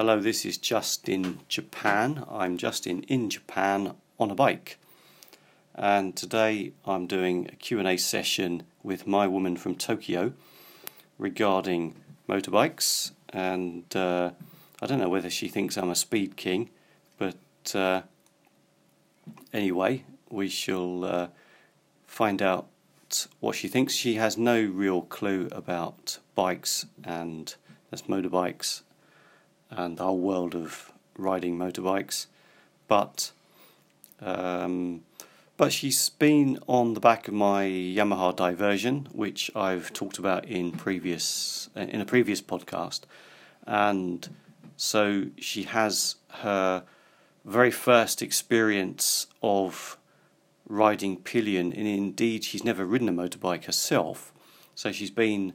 Hello, this is Justin Japan. I'm Justin in Japan on a bike. And today I'm doing a Q&A session with my woman from Tokyo regarding motorbikes and uh, I don't know whether she thinks I'm a speed king, but uh, anyway, we shall uh, find out what she thinks. She has no real clue about bikes and that's motorbikes and the whole world of riding motorbikes, but um, but she's been on the back of my Yamaha Diversion, which I've talked about in previous in a previous podcast, and so she has her very first experience of riding pillion, and indeed she's never ridden a motorbike herself. So she's been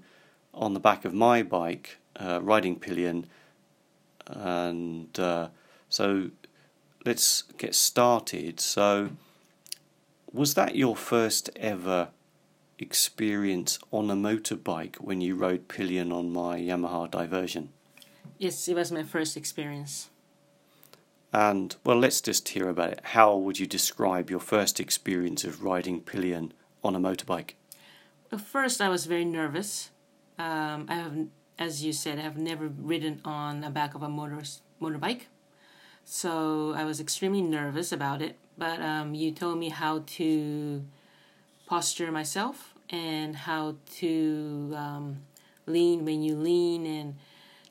on the back of my bike uh, riding pillion and uh, so let's get started. So, was that your first ever experience on a motorbike when you rode pillion on my Yamaha Diversion? Yes, it was my first experience. And well, let's just hear about it. How would you describe your first experience of riding pillion on a motorbike? At first, I was very nervous. Um, I have as you said, I've never ridden on the back of a motor motorbike, so I was extremely nervous about it. But um, you told me how to posture myself and how to um, lean when you lean and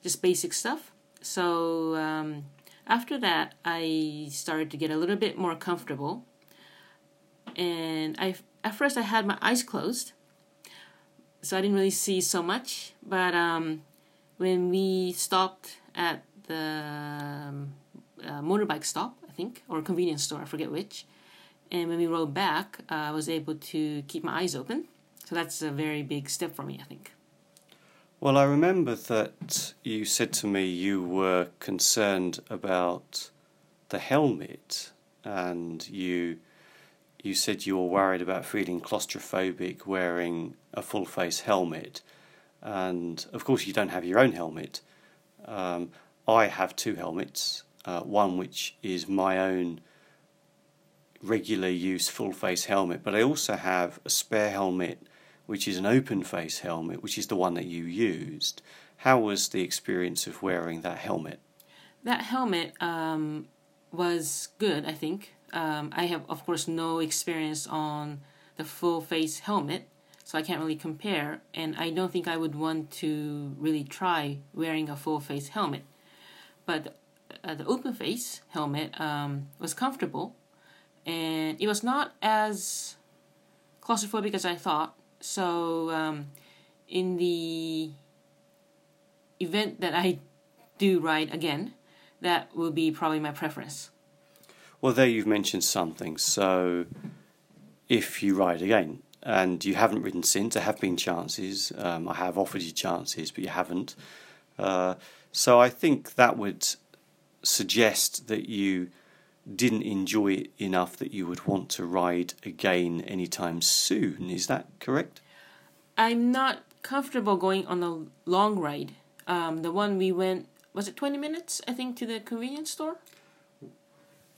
just basic stuff. So um, after that, I started to get a little bit more comfortable. And I at first I had my eyes closed, so I didn't really see so much. But um, when we stopped at the um, uh, motorbike stop, I think, or convenience store, I forget which, and when we rode back, uh, I was able to keep my eyes open. So that's a very big step for me, I think. Well, I remember that you said to me you were concerned about the helmet, and you you said you were worried about feeling claustrophobic wearing a full face helmet. And of course, you don't have your own helmet. Um, I have two helmets uh, one which is my own regular use full face helmet, but I also have a spare helmet which is an open face helmet, which is the one that you used. How was the experience of wearing that helmet? That helmet um, was good, I think. Um, I have, of course, no experience on the full face helmet, so I can't really compare. And I don't think I would want to really try wearing a full face helmet. But uh, the open face helmet um, was comfortable, and it was not as claustrophobic as I thought. So, um, in the event that I do ride again, that will be probably my preference. Well, there you've mentioned something. So, if you ride again and you haven't ridden since, there have been chances. Um, I have offered you chances, but you haven't. Uh, so, I think that would suggest that you didn't enjoy it enough that you would want to ride again anytime soon. Is that correct? I'm not comfortable going on a long ride. Um, the one we went was it 20 minutes, I think, to the convenience store?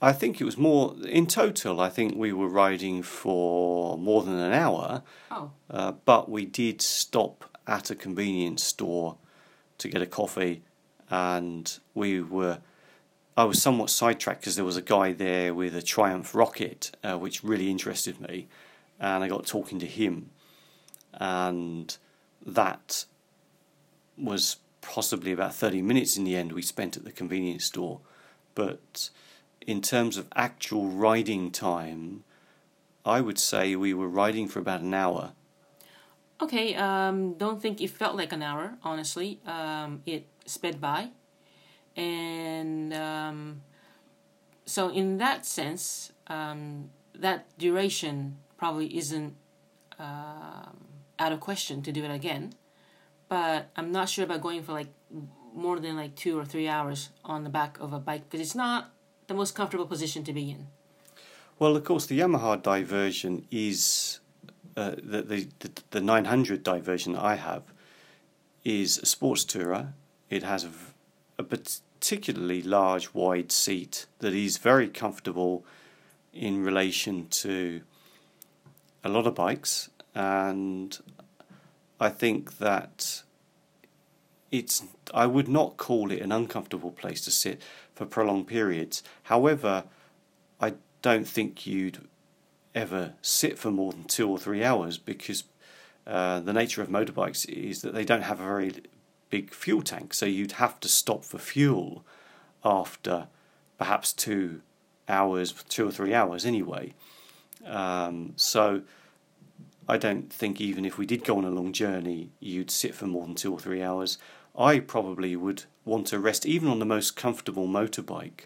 I think it was more in total. I think we were riding for more than an hour. Oh. Uh, but we did stop at a convenience store to get a coffee, and we were. I was somewhat sidetracked because there was a guy there with a Triumph rocket, uh, which really interested me, and I got talking to him, and that was possibly about thirty minutes in the end we spent at the convenience store, but in terms of actual riding time, I would say we were riding for about an hour. Okay, um, don't think it felt like an hour, honestly. Um, it sped by. And um, so, in that sense, um, that duration probably isn't uh, out of question to do it again. But I'm not sure about going for like more than like two or three hours on the back of a bike because it's not the most comfortable position to be in? Well, of course, the Yamaha diversion is uh, the, the, the the 900 diversion I have is a sports tourer. It has a, a particularly large, wide seat that is very comfortable in relation to a lot of bikes, and I think that it's I would not call it an uncomfortable place to sit for prolonged periods. However, I don't think you'd ever sit for more than two or three hours because uh, the nature of motorbikes is that they don't have a very big fuel tank, so you'd have to stop for fuel after perhaps two hours, two or three hours anyway. Um, so I don't think even if we did go on a long journey, you'd sit for more than two or three hours. I probably would want to rest, even on the most comfortable motorbike.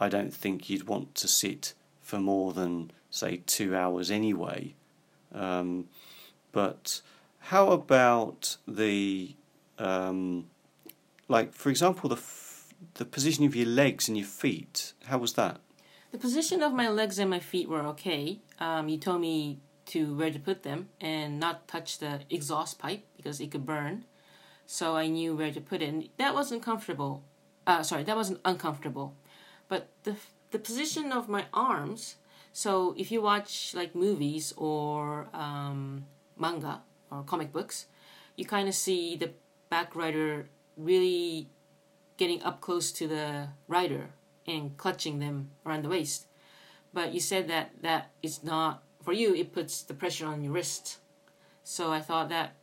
I don't think you'd want to sit for more than, say, two hours anyway. Um, but how about the, um, like, for example, the, f- the position of your legs and your feet? How was that? The position of my legs and my feet were okay. Um, you told me to where to put them and not touch the exhaust pipe because it could burn. So I knew where to put it. And that wasn't comfortable. Uh, sorry, that wasn't uncomfortable. But the the position of my arms. So if you watch like movies or um, manga or comic books, you kind of see the back rider really getting up close to the rider and clutching them around the waist. But you said that that is not for you. It puts the pressure on your wrist. So I thought that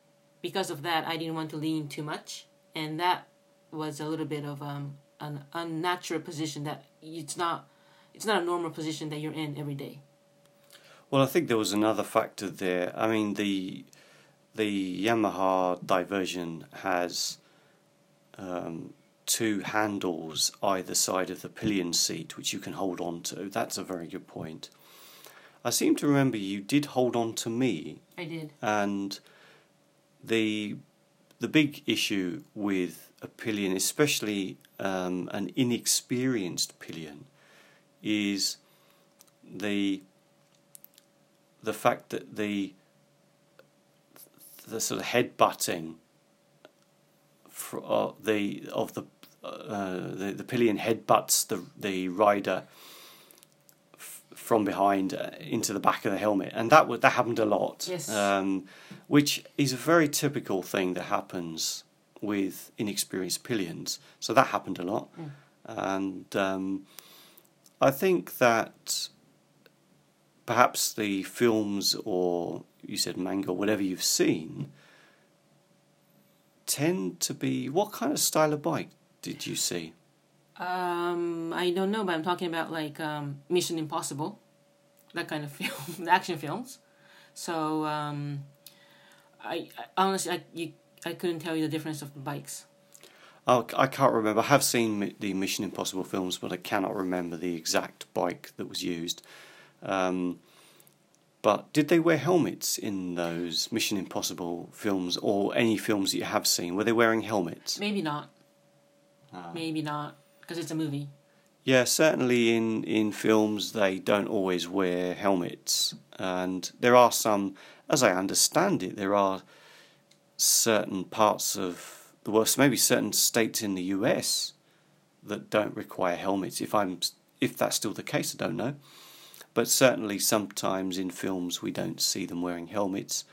because of that, I didn't want to lean too much, and that was a little bit of um, an unnatural position that it's not. It's not a normal position that you're in every day. Well, I think there was another factor there. I mean, the the Yamaha diversion has um, two handles either side of the pillion seat, which you can hold on to. That's a very good point. I seem to remember you did hold on to me. I did. And the the big issue with a pillion, especially um, an inexperienced pillion, is the the fact that the the sort of head butting for, uh, the of the uh, the the pillion head butts the the rider from behind uh, into the back of the helmet, and that would that happened a lot. Yes. Um, which is a very typical thing that happens with inexperienced pillions. So that happened a lot, Mm. and um, I think that perhaps the films or you said manga, whatever you've seen, tend to be what kind of style of bike did you see? Um, I don't know, but I'm talking about like um, Mission Impossible, that kind of film, the action films. So um, I, I honestly I you I couldn't tell you the difference of the bikes. Oh, I can't remember. I have seen the Mission Impossible films, but I cannot remember the exact bike that was used. Um, but did they wear helmets in those Mission Impossible films or any films that you have seen? Were they wearing helmets? Maybe not. Ah. Maybe not because it's a movie. Yeah, certainly in, in films they don't always wear helmets, and there are some, as I understand it, there are certain parts of the world, maybe certain states in the US that don't require helmets. If I'm if that's still the case, I don't know, but certainly sometimes in films we don't see them wearing helmets,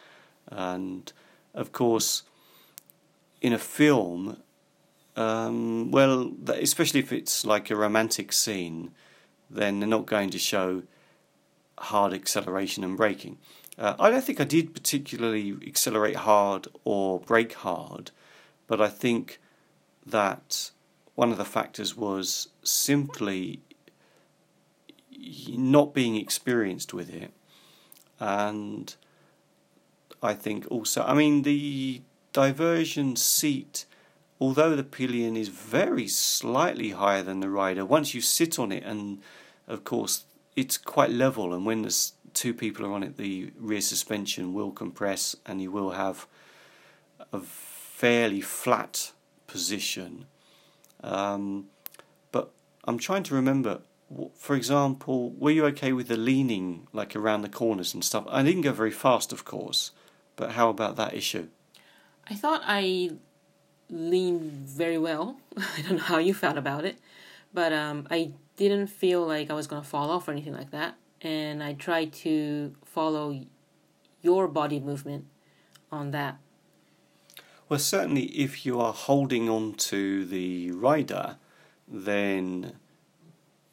and of course, in a film um, well, especially if it's like a romantic scene, then they're not going to show hard acceleration and braking. Uh, I don't think I did particularly accelerate hard or brake hard, but I think that one of the factors was simply not being experienced with it. And I think also, I mean, the diversion seat although the pillion is very slightly higher than the rider, once you sit on it, and of course it's quite level, and when there's two people are on it, the rear suspension will compress, and you will have a fairly flat position. Um, but I'm trying to remember. For example, were you okay with the leaning, like around the corners and stuff? I didn't go very fast, of course, but how about that issue? I thought I leaned very well. I don't know how you felt about it, but um, I didn't feel like I was going to fall off or anything like that. And I tried to follow your body movement on that. Well, certainly, if you are holding on to the rider, then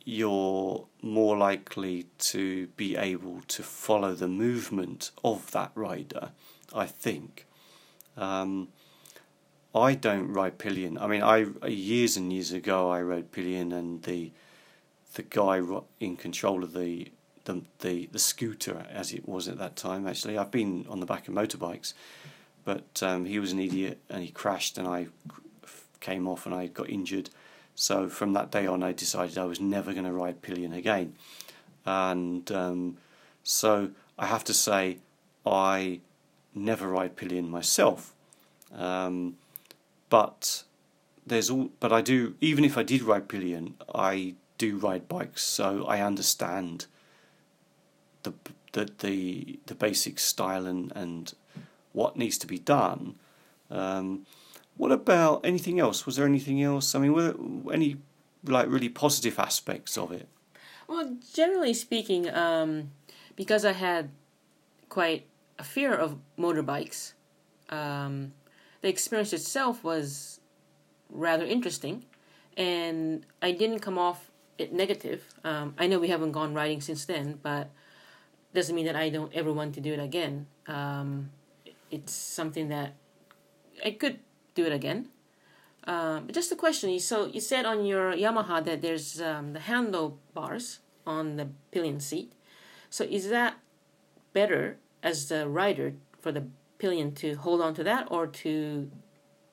you're more likely to be able to follow the movement of that rider, I think. Um, I don't ride pillion. I mean, I years and years ago I rode pillion, and the the guy in control of the the the, the scooter, as it was at that time. Actually, I've been on the back of motorbikes, but um, he was an idiot and he crashed, and I came off and I got injured. So from that day on, I decided I was never going to ride pillion again, and um, so I have to say I never ride pillion myself. Um, but there's all but I do even if I did ride pillion, I do ride bikes, so I understand the the the, the basic style and, and what needs to be done. Um, what about anything else? Was there anything else? I mean, were there any like really positive aspects of it? Well, generally speaking, um, because I had quite a fear of motorbikes, um, the experience itself was rather interesting, and I didn't come off it negative. Um, I know we haven't gone riding since then, but doesn't mean that I don't ever want to do it again. Um, it's something that I could do it again. Uh, but just a question. So you said on your Yamaha that there's um, the handlebars on the pillion seat. So is that better as the rider for the pillion to hold on to that or to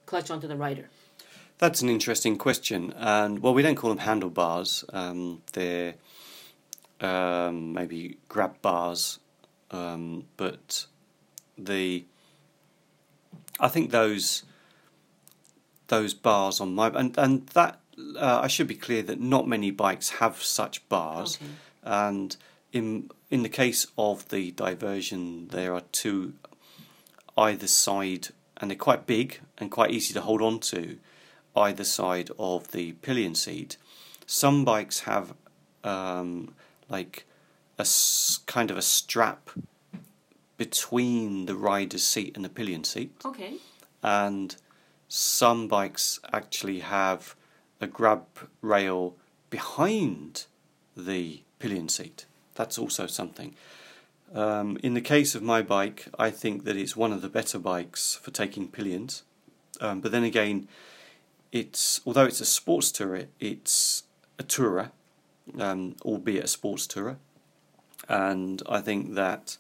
clutch onto the rider? That's an interesting question. And well, we don't call them handlebars. Um, they're um, maybe grab bars, um, but the I think those those bars on my and and that uh, I should be clear that not many bikes have such bars, Okay. and in in the case of the diversion, there are two either side, and they're quite big and quite easy to hold on to, either side of the pillion seat. Some bikes have um, like a s- kind of a strap between the rider's seat and the pillion seat Okay. and some bikes actually have a grab rail behind the pillion seat. That's also something. Um, in the case of my bike, I think that it's one of the better bikes for taking pillions. Um, but then again, it's although it's a sports tourer, it's a tourer, um, albeit a sports tourer, and I think that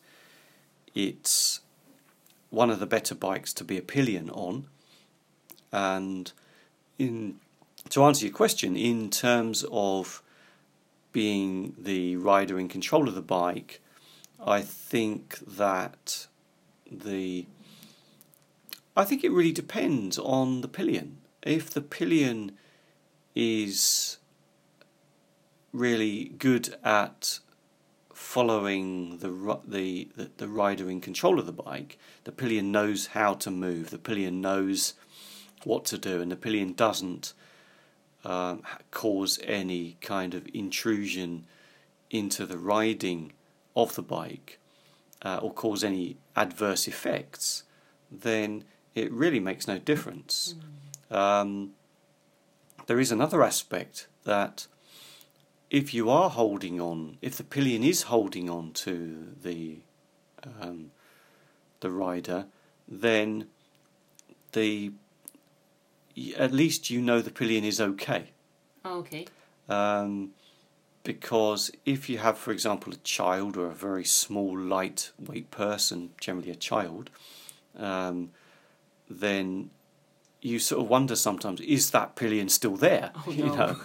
it's one of the better bikes to be a pillion on. And in to answer your question, in terms of being the rider in control of the bike, I think that the I think it really depends on the pillion. If the pillion is really good at following the, the the rider in control of the bike, the pillion knows how to move. The pillion knows what to do, and the pillion doesn't um, cause any kind of intrusion into the riding of the bike uh, or cause any adverse effects, then it really makes no difference. Um, there is another aspect that if you are holding on, if the pillion is holding on to the um, the rider, then the at least you know the pillion is okay. Okay. Um, because if you have, for example, a child or a very small, lightweight person, generally a child, um, then you sort of wonder sometimes: is that pillion still there? Oh, you no. know,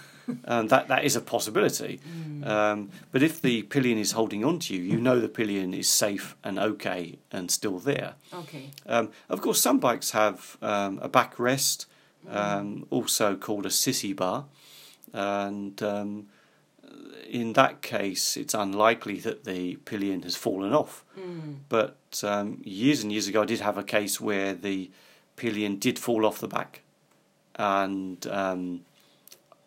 and that that is a possibility. Um, but if the pillion is holding on to you, you know the pillion is safe and okay and still there. Okay. Um, of course, some bikes have um, a backrest, um, also called a sissy bar, and um, in that case, it's unlikely that the pillion has fallen off. Mm. But um, years and years ago, I did have a case where the pillion did fall off the back, and um,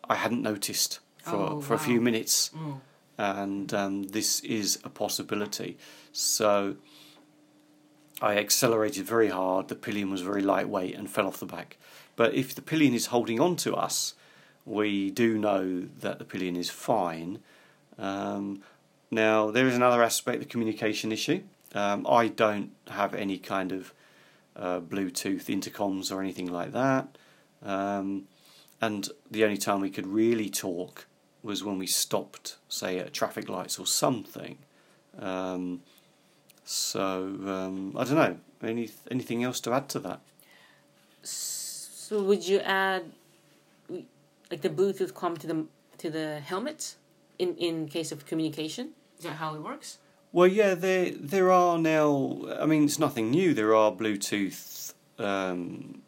I hadn't noticed for Oh, for a few minutes, Mm. and um, this is a possibility. So I accelerated very hard. The pillion was very lightweight and fell off the back. But if the pillion is holding on to us, we do know that the pillion is fine. Um, now there is another aspect, the communication issue. Um, I don't have any kind of uh, Bluetooth intercoms or anything like that. Um, and the only time we could really talk was when we stopped, say, at traffic lights or something. Um, so um, I don't know. Any anything else to add to that? So would you add like the Bluetooth com to the to the helmet in in case of communication? Is that how it works? Well, yeah, there there are now. I mean, it's nothing new. There are Bluetooth um,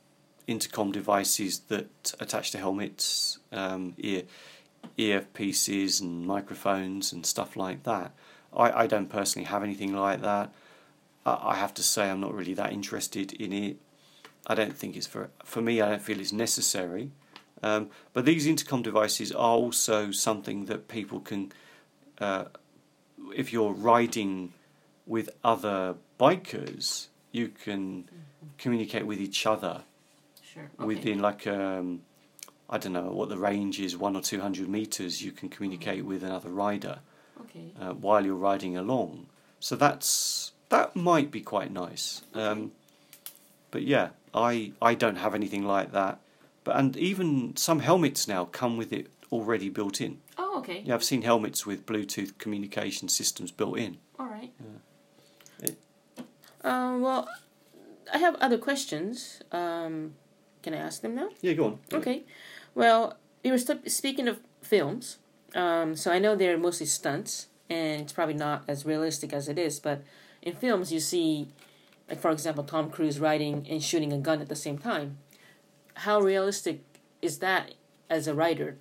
intercom devices that attach to helmets, um, ear earpieces, and microphones and stuff like that. I, I don't personally have anything like that. I, I have to say, I'm not really that interested in it. I don't think it's for for me. I don't feel it's necessary. Um, but these intercom devices are also something that people can. Uh, if you're riding with other bikers, you can communicate with each other Sure. Okay. within like um, I don't know what the range is, one or two hundred meters. You can communicate with another rider Okay. uh, while you're riding along. So that's that might be quite nice. Um, but yeah, I I don't have anything like that. But and even some helmets now come with it already built in. Oh, okay. Yeah, I've seen helmets with Bluetooth communication systems built in. All right. It- Um, well, I have other questions. Um, can I ask them now? Yeah, go on. Okay. Well, you were st- speaking of films. Um, so I know they're mostly stunts, and it's probably not as realistic as it is. But in films, you see, like for example, Tom Cruise riding and shooting a gun at the same time. How realistic is that as a writer?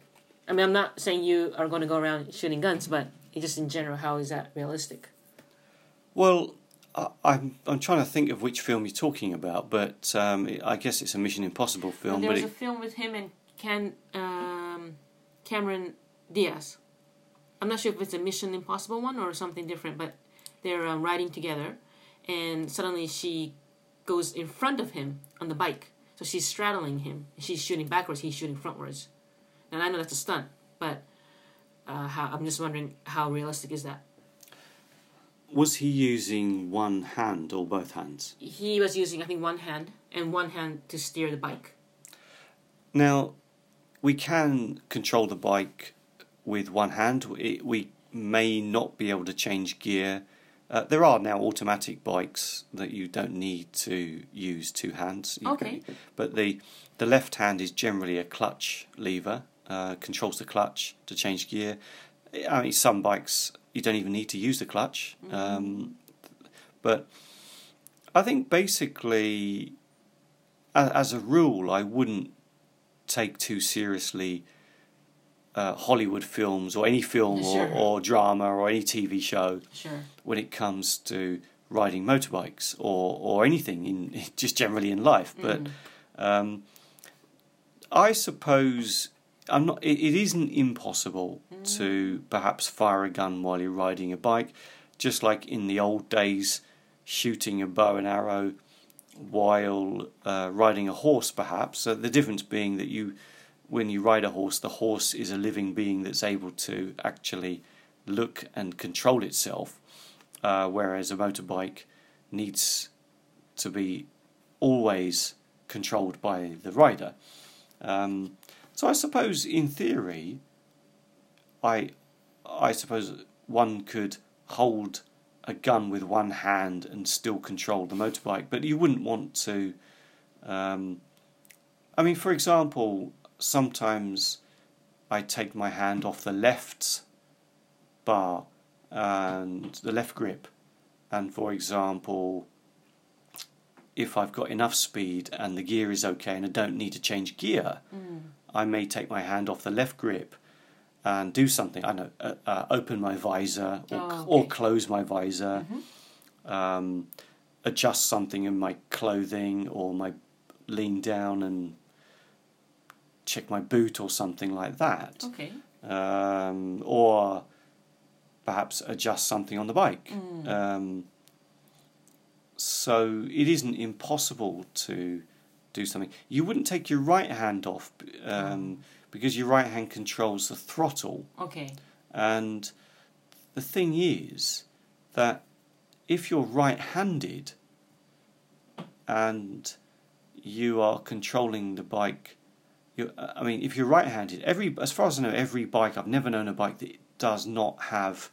I mean, I'm not saying you are going to go around shooting guns, but just in general, how is that realistic? Well, I, I'm I'm trying to think of which film you're talking about, but um, I guess it's a Mission Impossible film. But was it, a film with him and Ken um, Cameron Diaz. I'm not sure if it's a Mission Impossible one or something different, but they're um, riding together, and suddenly she goes in front of him on the bike. So she's straddling him. She's shooting backwards. He's shooting frontwards. And I know that's a stunt, but uh, how, I'm just wondering how realistic is that? was he using one hand or both hands? He was using, I think, one hand and one hand to steer the bike. Now, we can control the bike with one hand. It, we may not be able to change gear. Uh, there are now automatic bikes that you don't need to use two hands. You Okay. can- but the the left hand is generally a clutch lever, uh, controls the clutch to change gear. I mean, some bikes you don't even need to use the clutch. Um, but I think basically, as a rule, I wouldn't take too seriously uh, Hollywood films or any film or, Sure. or drama or any TV show Sure. when it comes to riding motorbikes or, or anything in just generally in life. But um, I suppose I'm not. It, it isn't impossible to perhaps fire a gun while you're riding a bike, just like in the old days, shooting a bow and arrow while uh, riding a horse. Perhaps so the difference being that you, when you ride a horse, the horse is a living being that's able to actually look and control itself, uh, whereas a motorbike needs to be always controlled by the rider. Um, so I suppose, in theory, I, I suppose one could hold a gun with one hand and still control the motorbike, but you wouldn't want to. Um, I mean, for example, sometimes I take my hand off the left bar and the left grip, and for example, if I've got enough speed and the gear is okay and I don't need to change gear, I may take my hand off the left grip and do something. I know, uh, uh, open my visor or, Oh, or close my visor, um, adjust something in my clothing or my lean down and check my boot or something like that, Okay. um, or perhaps adjust something on the bike. Mm. Um, so it isn't impossible to do something. You wouldn't take your right hand off um, because your right hand controls the throttle. Okay. And the thing is that if you're right handed and you are controlling the bike, you, I mean, if you're right handed, every as far as I know, every bike, I've never known a bike that does not have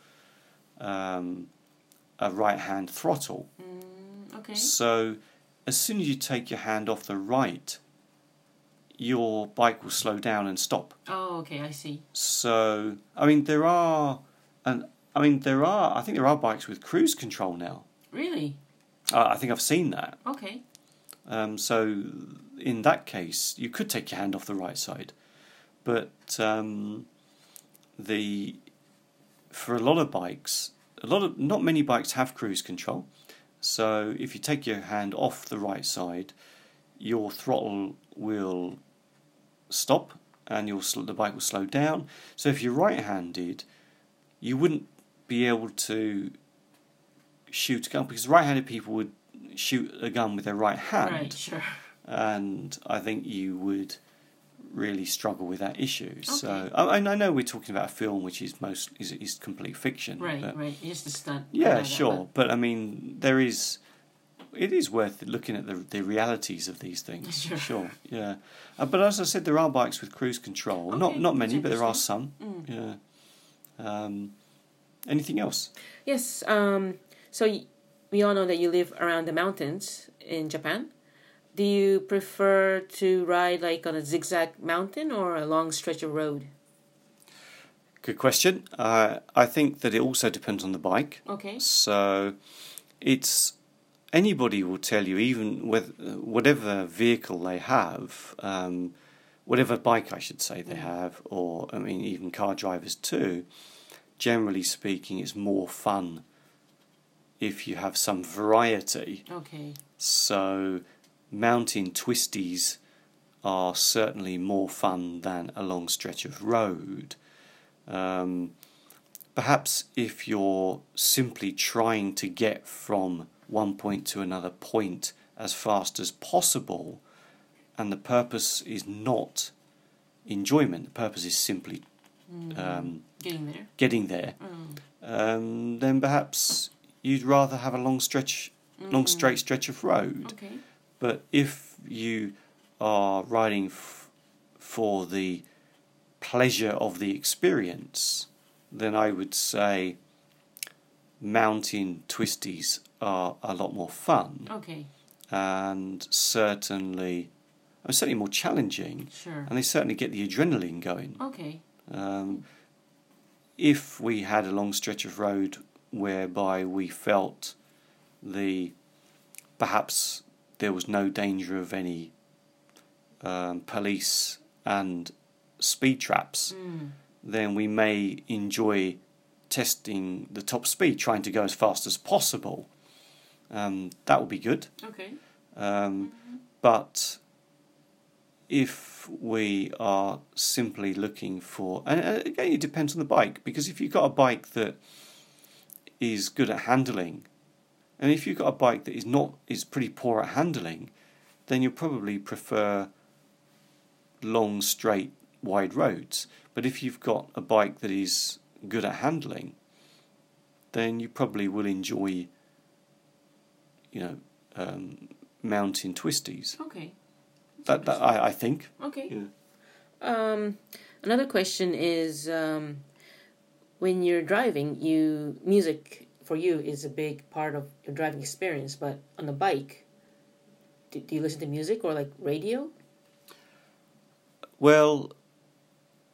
um, a right hand throttle. Mm, okay. So as soon as you take your hand off the right, your bike will slow down and stop. Oh, okay. I see. So I mean there are and I mean there are I think there are bikes with cruise control now. Really? Uh, I think I've seen that. Okay. Um, so in that case, you could take your hand off the right side, but um, the for a lot of bikes, a lot of not many bikes have cruise control. So if you take your hand off the right side, your throttle will stop and your the bike will slow down. So if you're right-handed, you wouldn't be able to shoot a gun because right-handed people would shoot a gun with their right hand, Right. Sure. and I think you would really struggle with that issue. So Okay. I, I know we're talking about a film which is most is, is complete fiction, Right. but- Right. Just a stunt. yeah, Right, sure. But I mean, there is. It is worth looking at the the realities of these things. Sure. sure. Yeah. Uh, but as I said, there are bikes with cruise control. not Okay, not that's many, but there are some. Mm. Yeah. Um, anything else? Yes. Um. So y- we all know that you live around the mountains in Japan. Do you prefer to ride like on a zigzag mountain or a long stretch of road? Good question. Uh, I think that it also depends on the bike. Okay. So, it's anybody will tell you, even with whatever vehicle they have, um, whatever bike I should say they Mm. have, or I mean even car drivers too. Generally speaking, it's more fun if you have some variety. Okay. So, mountain twisties are certainly more fun than a long stretch of road. Um, perhaps if you're simply trying to get from one point to another point as fast as possible, and the purpose is not enjoyment, the purpose is simply um, Getting there. getting there, Mm. um, then perhaps you'd rather have a long stretch, long Mm. straight stretch of road. Okay. But if you are riding f- for the pleasure of the experience, then I would say mountain twisties are a lot more fun Okay. and certainly, and certainly more challenging, Sure. and they certainly get the adrenaline going. Okay. Um, if we had a long stretch of road whereby we felt the perhaps there was no danger of any um, police and speed traps, Mm. then we may enjoy testing the top speed, trying to go as fast as possible. Um, that would be good. Okay. Um, but if we are simply looking for, and again, it depends on the bike, because if you've got a bike that is good at handling, and if you've got a bike that is not is pretty poor at handling, then you'll probably prefer long, straight, wide roads. But if you've got a bike that is good at handling, then you probably will enjoy, you know, um, mountain twisties. Okay. That, that I, I think. Okay. Yeah. Um, another question is um, when you're driving, you music for you is a big part of your driving experience. But on the bike, do, do you listen to music or like radio? Well,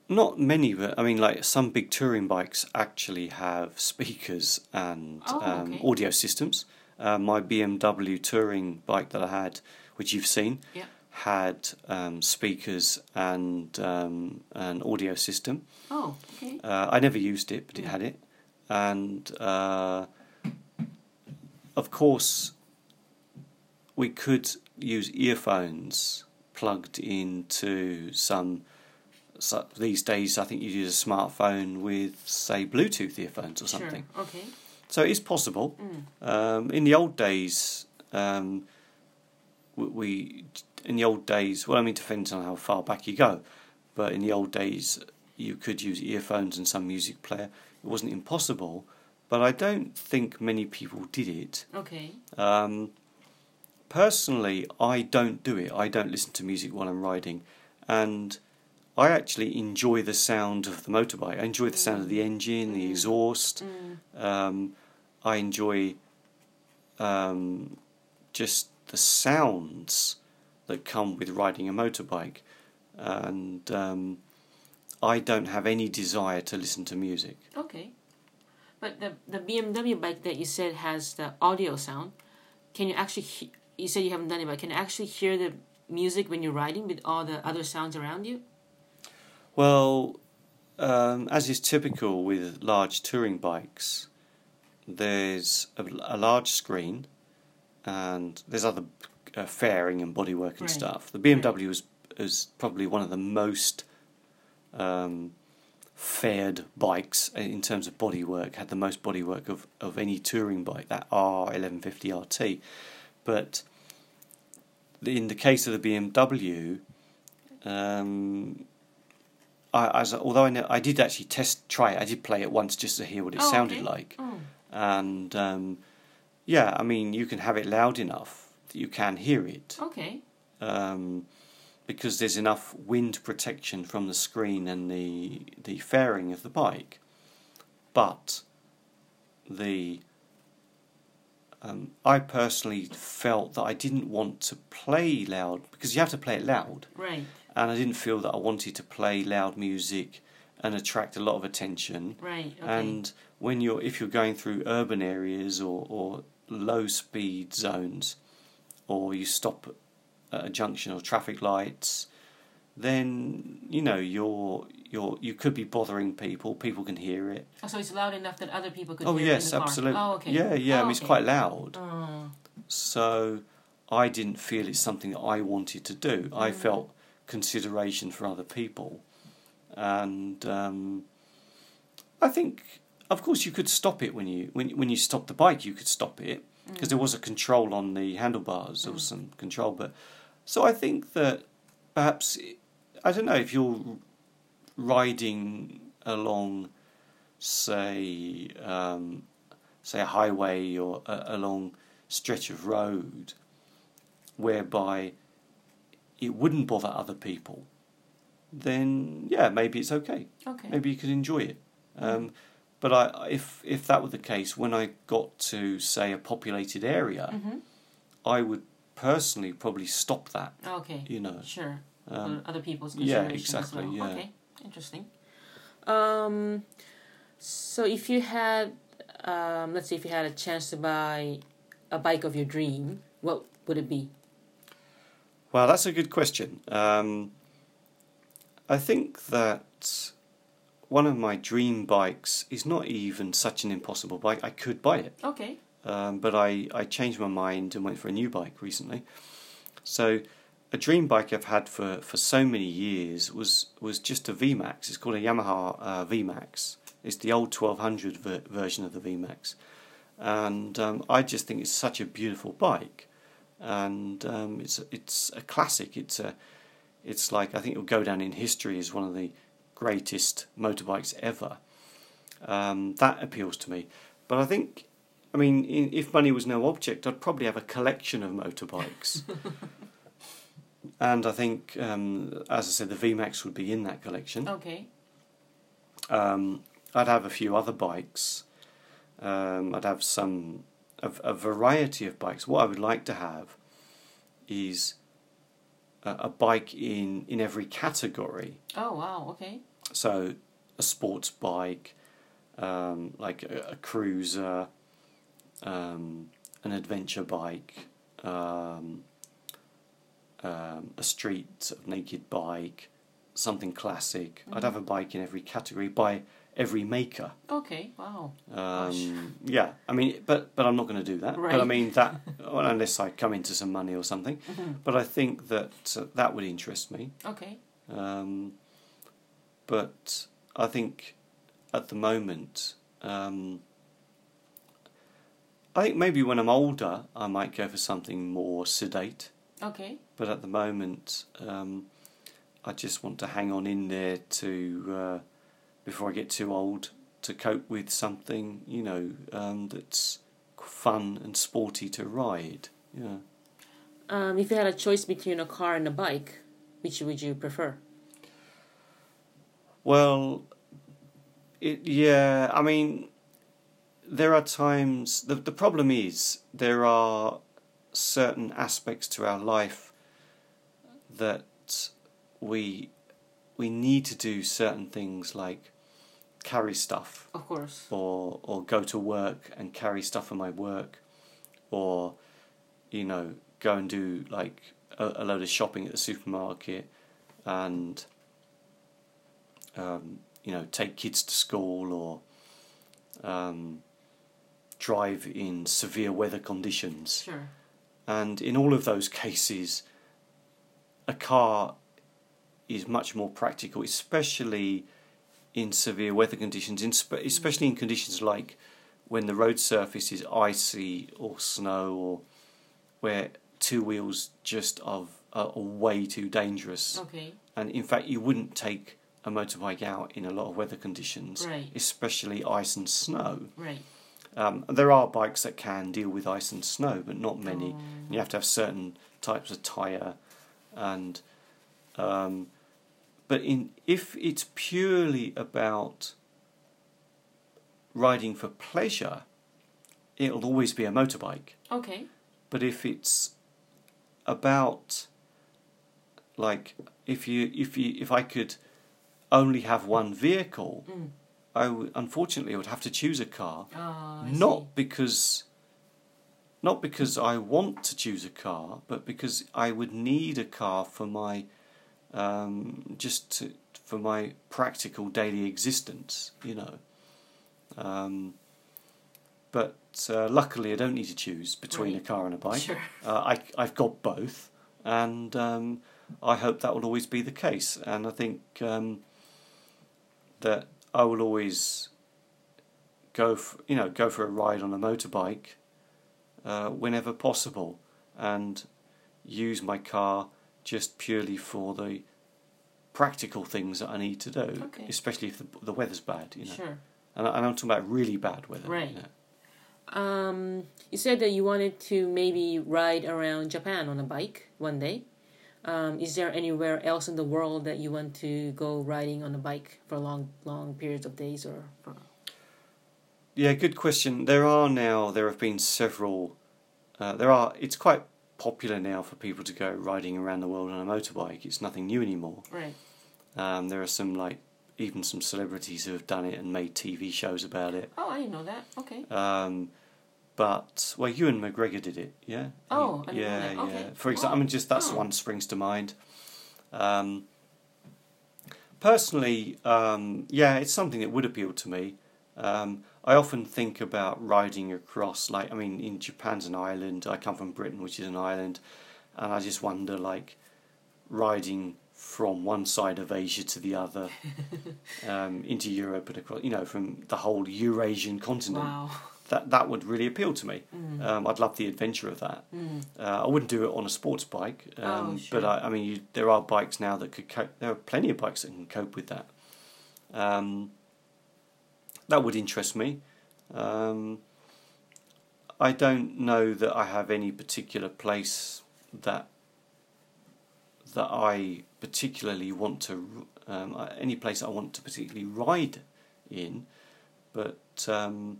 not many, but I mean, like some big touring bikes actually have speakers and Oh, um, okay. audio systems. Uh, my BMW touring bike that I had, which you've seen, Yeah. Had um, speakers and um, an audio system. Oh, okay. Uh, I never used it, but it had it. And uh, of course, we could use earphones plugged into some. So these days, I think you use a smartphone with, say, Bluetooth earphones or something. Sure. Okay. So it is possible. Mm. Um, in the old days, um, we in the old days. Well, I mean, depends on how far back you go, but in the old days, you could use earphones and some music player. It wasn't impossible, but I don't think many people did it. Okay. Um, personally, I don't do it. I don't listen to music while I'm riding, and I actually enjoy the sound of the motorbike. I enjoy the sound of the engine, the Mm. exhaust. Mm. Um, I enjoy um, just the sounds that come with riding a motorbike, and um, I don't have any desire to listen to music. Okay. But the the BMW bike that you said has the audio sound. Can you actually? He- you said you haven't done it, but can you actually hear the music when you're riding with all the other sounds around you? Well, um, as is typical with large touring bikes, there's a, a large screen, and there's other uh, fairing and bodywork and Right. stuff. The BMW is is probably one of the most um, fared bikes in terms of bodywork. Had the most bodywork of of any touring bike. That R1150 RT, but in the case of the BMW. Um, I, as although I know, I did actually test try it. I did play it once just to hear what it Oh, sounded okay. like, Oh. and um, yeah, I mean you can have it loud enough you can hear it Okay. um, because there's enough wind protection from the screen and the the fairing of the bike, but the um, I personally felt that I didn't want to play loud because you have to play it loud Right. and I didn't feel that I wanted to play loud music and attract a lot of attention. Right. Okay. And when you're if you're going through urban areas or, or low speed zones, or you stop at a junction or traffic lights, then you know you're you're you could be bothering people. People can hear it. oh, so it's loud enough that other people could oh hear yes, it in the car. absolutely. Oh, okay. Yeah, yeah. I Oh, mean, it's okay. quite loud. Oh. So I didn't feel it's something that I wanted to do. I Mm. felt consideration for other people, and um, I think, of course, you could stop it when you when when you stop the bike. You could stop it because there was a control on the handlebars. There was Mm. some control, but so I think that perhaps I don't know if you're riding along, say, um, say a highway or a, a long stretch of road, whereby it wouldn't bother other people, then yeah, maybe it's okay. Okay. Maybe you could enjoy it. Um, but I, if if that were the case, when I got to say a populated area, Mm-hmm. I would personally probably stop that. Okay. You know, Sure. um, other people's yeah, exactly, well. yeah. Okay, interesting. Um, so if you had, um, let's say if you had a chance to buy a bike of your dream, what would it be? Well, that's a good question. Um, I think that one of my dream bikes is not even such an impossible bike. I could buy it, Okay. um, but I, I changed my mind and went for a new bike recently. So, a dream bike I've had for, for so many years was, was just a VMAX. It's called a Yamaha uh, VMAX. It's the old 1200 ver- version of the VMAX. And um, I just think it's such a beautiful bike. And um, it's, it's a classic. It's, a, it's like, I think it'll go down in history as one of the greatest motorbikes ever. Um, that appeals to me. But I think, I mean, in, if money was no object, I'd probably have a collection of motorbikes. and I think, um, as I said, the VMAX would be in that collection. Okay. Um, I'd have a few other bikes. Um, I'd have some a, a variety of bikes. What I would like to have is a, a bike in in every category. Oh wow. Okay. So a sports bike, um, like a, a cruiser, um, an adventure bike, um, um, a street sort of naked bike, something classic. I'd Mm-hmm. have a bike in every category by every maker. Okay. Wow. Um, yeah, I mean, but but I'm not going to do that. Right. But I mean that well, unless I come into some money or something. Mm-hmm. But I think that uh, that would interest me. Okay. Um, but I think at the moment, um, I think maybe when I'm older, I might go for something more sedate. Okay. But at the moment, um, I just want to hang on in there to uh, before I get too old to cope with something, you know, um, that's fun and sporty to ride. Yeah. Um, if you had a choice between a car and a bike, which would you prefer? Well, it, yeah, I mean, there are times. The, the problem is there are certain aspects to our life that we we need to do certain things like carry stuff Of course. or or go to work and carry stuff for my work or you know go and do like a, a load of shopping at the supermarket and um, you know take kids to school or um, drive in severe weather conditions Sure. and in all of those cases a car is much more practical especially in severe weather conditions in spe- especially in conditions like when the road surface is icy or snow or where two wheels just are, are way too dangerous Okay. and in fact you wouldn't take a motorbike out in a lot of weather conditions Right. especially ice and snow Right. um, there are bikes that can deal with ice and snow, but not many. Oh. You have to have certain types of tire, and um, but in if it's purely about riding for pleasure, it'll always be a motorbike. Okay. But if it's about like if you if you if I could only have one vehicle, Mm. I w- unfortunately I would have to choose a car I not see. because not because I want to choose a car, but because I would need a car for my um, just to, for my practical daily existence, you know. Um, but uh, luckily, I don't need to choose between Right. a car and a bike. Sure. Uh, I I've got both, and um, I hope that will always be the case. And I think um, that I will always go for you know go for a ride on a motorbike uh, whenever possible, and use my car just purely for the practical things that I need to do, Okay. especially if the, the weather's bad. You know, Sure. and, I, and I'm talking about really bad weather. Right. you know. Um, you said that you wanted to maybe ride around Japan on a bike one day. Um, is there anywhere else in the world that you want to go riding on a bike for long, long periods of days or? For... Yeah, good question. There are now. There have been several. Uh, there are. It's quite popular now for people to go riding around the world on a motorbike. It's nothing new anymore. Right. Um, there are some like even some celebrities who have done it and made TV shows about it. Oh, I didn't know that. Okay. Um, but well, Ewan McGregor did it. Yeah. Oh, He- I didn't know yeah, yeah. Okay. For example, I mean, just that's Oh. the one springs to mind. Um, personally, um, yeah, it's something that would appeal to me. Um, I often think about riding across, like, I mean, in Japan's an island. I come from Britain, which is an island, and I just wonder, like, riding from one side of Asia to the other, um, into Europe and across, you know, from the whole Eurasian continent. Wow. That that would really appeal to me. Mm. Um, I'd love the adventure of that. Mm. Uh, I wouldn't do it on a sports bike, um, Oh, sure. but I, I mean, you, there are bikes now that could cope. There are plenty of bikes that can cope with that. Um, that would interest me. Um, I don't know that I have any particular place that that I particularly want to um, uh, any place I want to particularly ride in, but um,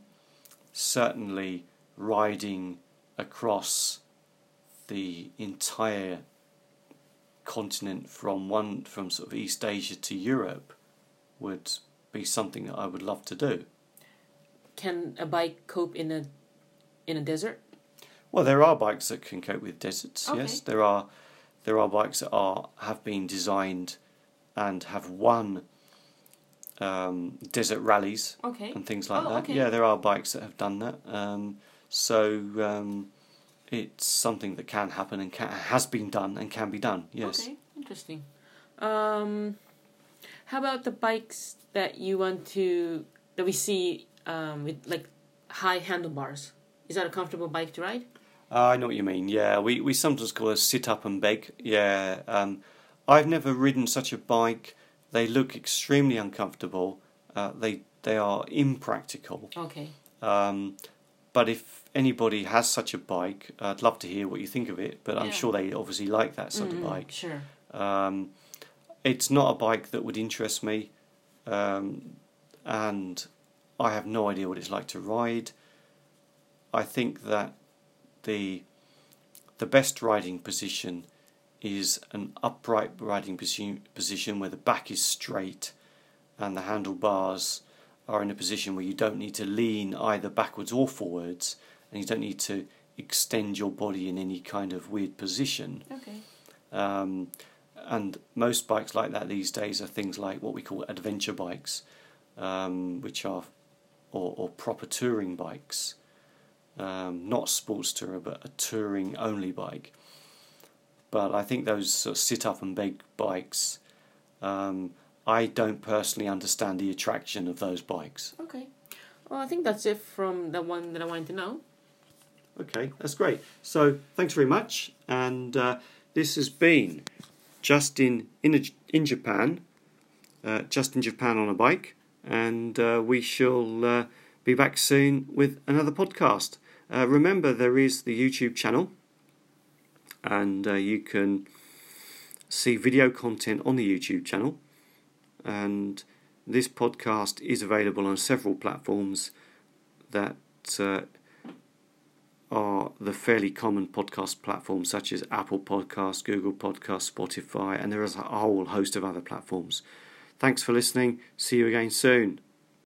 certainly riding across the entire continent from one from sort of East Asia to Europe would be something that I would love to do. Can a bike cope in a in a desert? Well, there are bikes that can cope with deserts. Okay. Yes, there are. There are bikes that are have been designed and have won um, desert rallies Okay. and things like Oh, that. okay. Yeah, there are bikes that have done that. Um, so um, it's something that can happen and can, has been done and can be done. Yes. Okay, interesting. Um, how about the bikes that you want to that we see um, with like high handlebars? Is that a comfortable bike to ride? Ah, I know what you mean. Yeah, we, we sometimes call it sit up and beg. Yeah, um, I've never ridden such a bike. They look extremely uncomfortable. Uh, they they are impractical. Okay. Um, but if anybody has such a bike, I'd love to hear what you think of it. But I'm sure they obviously like that sort Mm, of bike. Sure. Um, it's not a bike that would interest me, um, and I have no idea what it's like to ride. I think that the the best riding position is an upright riding position, where the back is straight and the handlebars are in a position where you don't need to lean either backwards or forwards, and you don't need to extend your body in any kind of weird position. Okay. Um, and most bikes like that these days are things like what we call adventure bikes, um, which are or, or proper touring bikes, um, not sports tourer, but a touring only bike. But I think those sort of sit up and beg bikes, um, I don't personally understand the attraction of those bikes. Okay. Well, I think that's it from the one that I wanted to know. Okay, that's great. So thanks very much, and uh, this has been just in in, in Japan, uh, just in Japan on a bike, and uh, we shall uh, be back soon with another podcast. Uh, remember, there is the YouTube channel, and uh, you can see video content on the YouTube channel, and this podcast is available on several platforms that. Are the fairly common podcast platforms such as Apple Podcasts, Google Podcasts, Spotify, and there is a whole host of other platforms. Thanks for listening. See you again soon.